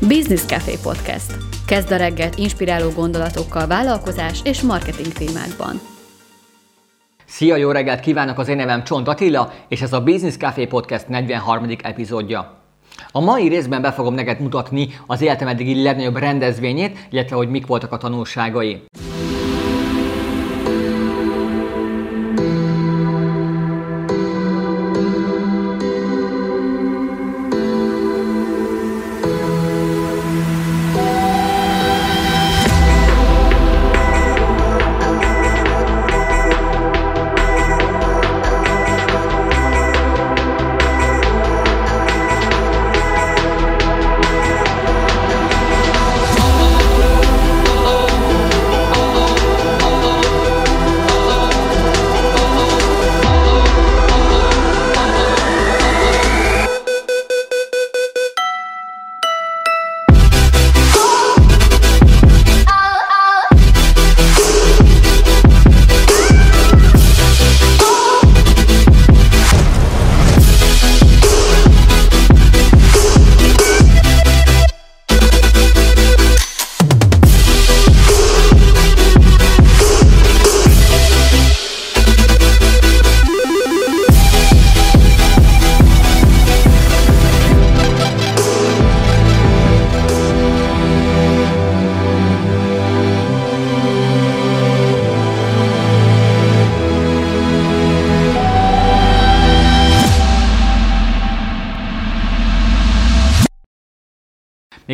Business Café Podcast. Kezd a reggelt inspiráló gondolatokkal vállalkozás és marketing témákban. Szia, jó reggelt kívánok! Az én nevem Csont Attila, és ez a Business Café Podcast 43. epizódja. A mai részben be fogom neked mutatni az életem eddigi legnagyobb rendezvényét, illetve hogy mik voltak a tanulságai.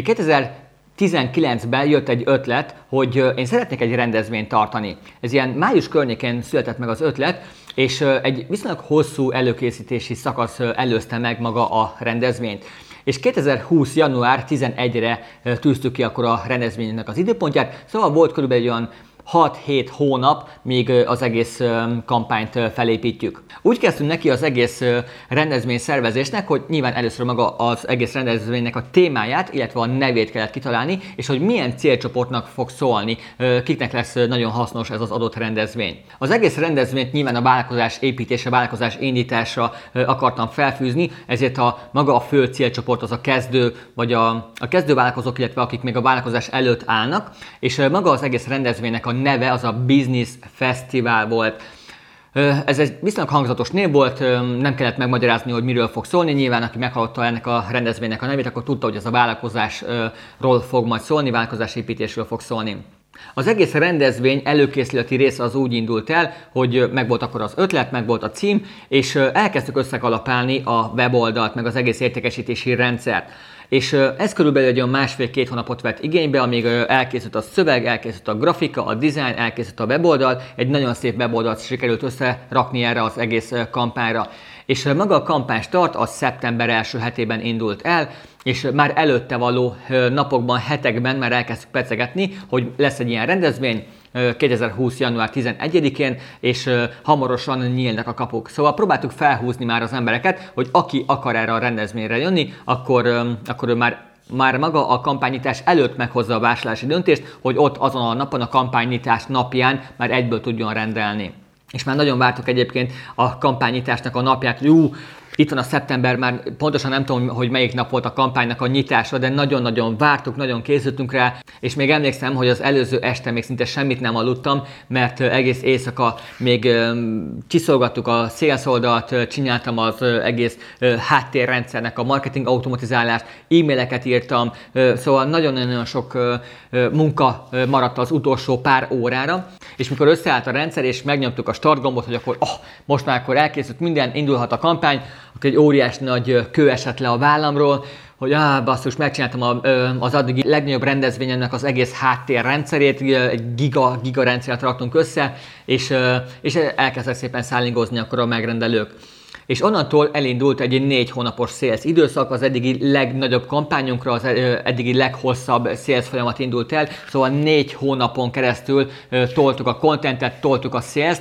2019-ben jött egy ötlet, hogy én szeretnék egy rendezvényt tartani. Ez ilyen május környékén született meg az ötlet, és egy viszonylag hosszú előkészítési szakasz előzte meg maga a rendezvényt. És 2020. január 11-re tűztük ki akkor a rendezvénynek az időpontját, szóval volt körülbelül olyan 6-7 hónap, míg az egész kampányt felépítjük. Úgy kezdtünk neki az egész rendezvény szervezésnek, hogy nyilván először maga az egész rendezvénynek a témáját, illetve a nevét kellett kitalálni, és hogy milyen célcsoportnak fog szólni, kiknek lesz nagyon hasznos ez az adott rendezvény. Az egész rendezvényt nyilván a vállalkozás építése, a vállalkozás indítása akartam felfűzni, ezért a maga a fő célcsoport az a kezdő, vagy a, a kezdő vállalkozók, illetve akik még a vállalkozás előtt állnak, és maga az egész rendezvénynek a neve az a Business Festival volt. Ez egy viszonylag hangzatos név volt, nem kellett megmagyarázni, hogy miről fog szólni. Nyilván, aki meghallotta ennek a rendezvénynek a nevét, akkor tudta, hogy ez a vállalkozásról fog majd szólni, vállalkozásépítésről fog szólni. Az egész rendezvény előkészületi része az úgy indult el, hogy megvolt akkor az ötlet, megvolt a cím, és elkezdtük összekalapálni a weboldalt, meg az egész értékesítési rendszert. És ez körülbelül egy olyan másfél-két hónapot vett igénybe, amíg elkészült a szöveg, elkészült a grafika, a design, elkészült a weboldal, egy nagyon szép weboldalt sikerült összerakni erre az egész kampányra. És maga a kampány start az szeptember első hetében indult el, és már előtte való napokban, hetekben már elkezdtük pecegetni, hogy lesz egy ilyen rendezvény, 2020. január 11-én, és hamarosan nyílnak a kapuk. Szóval próbáltuk felhúzni már az embereket, hogy aki akar erre a rendezvényre jönni, akkor, akkor ő már már maga a kampánynyitás előtt meghozza a vásárlási döntést, hogy ott azon a napon, a kampánynyitás napján már egyből tudjon rendelni. És már nagyon vártuk egyébként a kampánynyitásnak a napját, hogy ú, itt van a szeptember, már pontosan nem tudom, hogy melyik nap volt a kampánynak a nyitása, de nagyon-nagyon vártuk, nagyon készültünk rá, és még emlékszem, hogy az előző este még szinte semmit nem aludtam, mert egész éjszaka még csiszolgattuk a sales oldalt, csináltam az egész háttérrendszernek a marketing automatizálást, e-maileket írtam, szóval nagyon-nagyon sok munka maradt az utolsó pár órára, és mikor összeállt a rendszer, és megnyomtuk a start gombot, hogy akkor oh, most már akkor elkészült minden, indulhat a kampány, egy óriás nagy kő esett le a vállamról, hogy ah, basszus, megcsináltam a, az addigi legnagyobb rendezvényemnek az egész háttérrendszerét, egy giga, giga rendszert raktunk össze, és, és elkezdtek szépen szállingozni akkor a megrendelők és onnantól elindult egy négy hónapos sales időszak, az eddigi legnagyobb kampányunkra, az eddigi leghosszabb sales folyamat indult el, szóval négy hónapon keresztül toltuk a contentet, toltuk a sales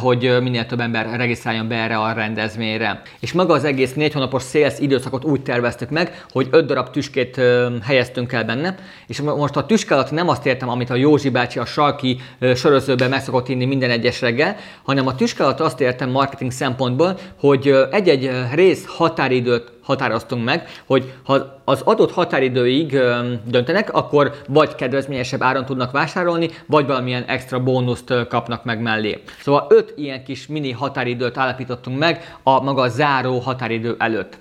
hogy minél több ember regisztráljon be erre a rendezvényre. És maga az egész négy hónapos sales időszakot úgy terveztük meg, hogy öt darab tüskét helyeztünk el benne, és most a tüske alatt nem azt értem, amit a Józsi bácsi a sarki sörözőben meg szokott inni minden egyes reggel, hanem a tüske alatt azt értem marketing szempontból, hogy hogy egy-egy rész határidőt határoztunk meg, hogy ha az adott határidőig döntenek, akkor vagy kedvezményesebb áron tudnak vásárolni, vagy valamilyen extra bónuszt kapnak meg mellé. Szóval öt ilyen kis mini határidőt állapítottunk meg a maga záró határidő előtt.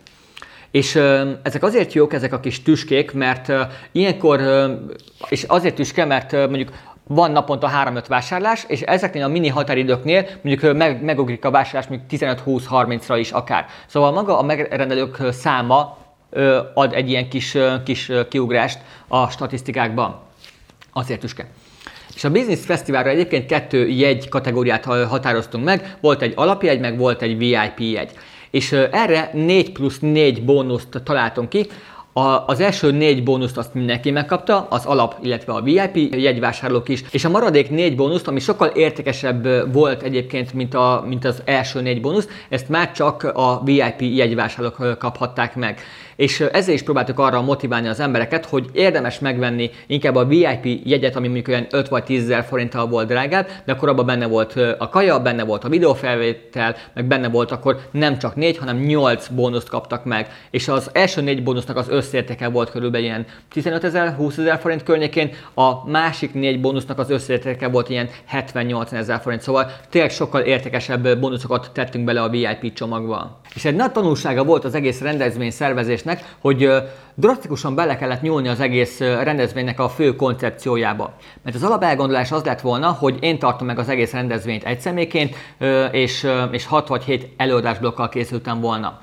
És ezek azért jók, ezek a kis tüskék, mert ilyenkor, és azért tüske, mert mondjuk van naponta 3-5 vásárlás, és ezeknél a mini határidőknél mondjuk meg, megugrik a vásárlás mondjuk 15-20-30-ra is akár. Szóval maga a megrendelők száma ad egy ilyen kis, kis kiugrást a statisztikákban. Azért tüske. És a Business Fesztiválra egyébként kettő jegy kategóriát határoztunk meg, volt egy alapjegy, meg volt egy VIP jegy. És erre 4 plusz 4 bónuszt találtunk ki, a, az első négy bónuszt azt mindenki megkapta, az alap, illetve a VIP jegyvásárlók is, és a maradék négy bónuszt, ami sokkal értékesebb volt egyébként, mint, a, mint az első négy bónusz, ezt már csak a VIP jegyvásárlók kaphatták meg és ezzel is próbáltuk arra motiválni az embereket, hogy érdemes megvenni inkább a VIP jegyet, ami mondjuk olyan 5 vagy 10 ezer forinttal volt drágább, de akkor abban benne volt a kaja, benne volt a videófelvétel, meg benne volt akkor nem csak 4, hanem 8 bónuszt kaptak meg. És az első 4 bónusznak az összértéke volt körülbelül ilyen 15 ezer, 20 ezer forint környékén, a másik 4 bónusznak az összértéke volt ilyen 70-80 ezer forint, szóval tényleg sokkal értékesebb bónuszokat tettünk bele a VIP csomagba. És egy nagy tanulsága volt az egész rendezvény szervezésnek, hogy drasztikusan bele kellett nyúlni az egész rendezvénynek a fő koncepciójába. Mert az alapelgondolás az lett volna, hogy én tartom meg az egész rendezvényt egy személyként, és, és 6 vagy 7 előadásblokkal készültem volna.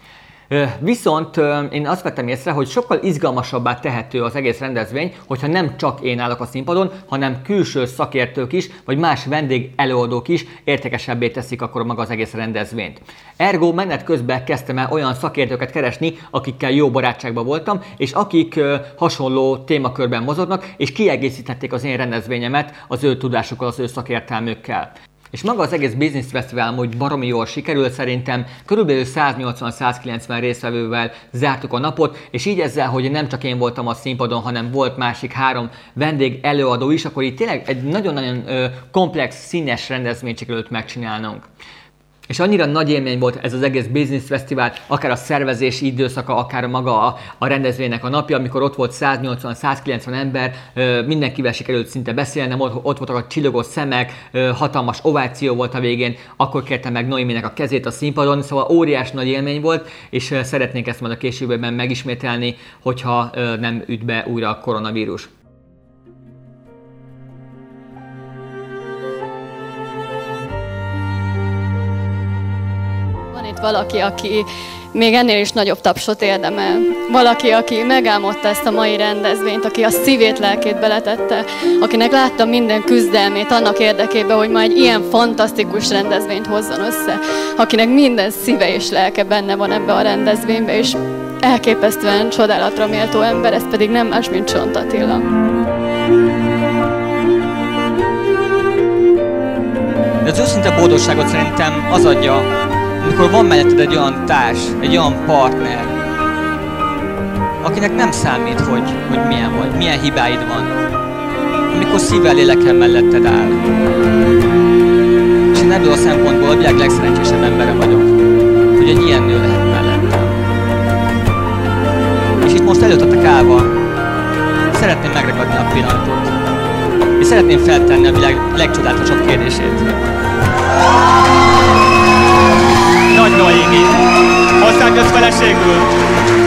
Viszont én azt vettem észre, hogy sokkal izgalmasabbá tehető az egész rendezvény, hogyha nem csak én állok a színpadon, hanem külső szakértők is, vagy más vendég előadók is értékesebbé teszik akkor maga az egész rendezvényt. Ergo menet közben kezdtem el olyan szakértőket keresni, akikkel jó barátságban voltam, és akik hasonló témakörben mozognak, és kiegészítették az én rendezvényemet az ő tudásukkal, az ő szakértelmükkel. És maga az egész Business Festival hogy baromi jól sikerült szerintem, körülbelül 180-190 résztvevővel zártuk a napot, és így ezzel, hogy nem csak én voltam a színpadon, hanem volt másik három vendég előadó is, akkor itt tényleg egy nagyon-nagyon komplex, színes rendezvényt sikerült megcsinálnunk. És annyira nagy élmény volt ez az egész Business Festival, akár a szervezési időszaka, akár maga a, a rendezvénynek a napja, amikor ott volt 180-190 ember, mindenkivel sikerült szinte beszélnem, ott, ott voltak a csillogó szemek, hatalmas ováció volt a végén, akkor kértem meg Noéminek a kezét a színpadon, szóval óriás nagy élmény volt, és szeretnék ezt majd a későbbiben megismételni, hogyha nem üt be újra a koronavírus. Itt valaki, aki még ennél is nagyobb tapsot érdemel. Valaki, aki megálmodta ezt a mai rendezvényt, aki a szívét, lelkét beletette, akinek látta minden küzdelmét annak érdekében, hogy ma egy ilyen fantasztikus rendezvényt hozzon össze, akinek minden szíve és lelke benne van ebbe a rendezvénybe, és elképesztően csodálatra méltó ember, ez pedig nem más, mint Csont Attila. De az őszinte boldogságot szerintem az adja, amikor van melletted egy olyan társ, egy olyan partner, akinek nem számít, hogy, hogy milyen vagy, milyen hibáid van. Amikor szívvel, lélekkel melletted áll. És én ebből a szempontból a világ legszerencsésebb embere vagyok, hogy egy ilyen nő lehet mellettem. És itt most előttetek állva, szeretném megragadni a pillanatot. És szeretném feltenni a világ legcsodálatosabb kérdését. Nagy Noémi. Hozzánk jössz feleségül.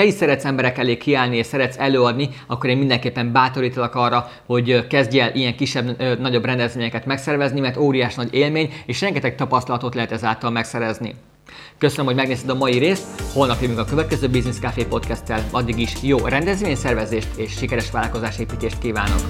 Te is szeretsz emberek elé kiállni és szeretsz előadni, akkor én mindenképpen bátorítalak arra, hogy kezdj el ilyen kisebb, nagyobb rendezvényeket megszervezni, mert óriás nagy élmény, és rengeteg tapasztalatot lehet ezáltal megszerezni. Köszönöm, hogy megnézted a mai részt, holnap jövünk a következő Business Café podcast Addig is jó rendezvényszervezést és sikeres vállalkozásépítést kívánok!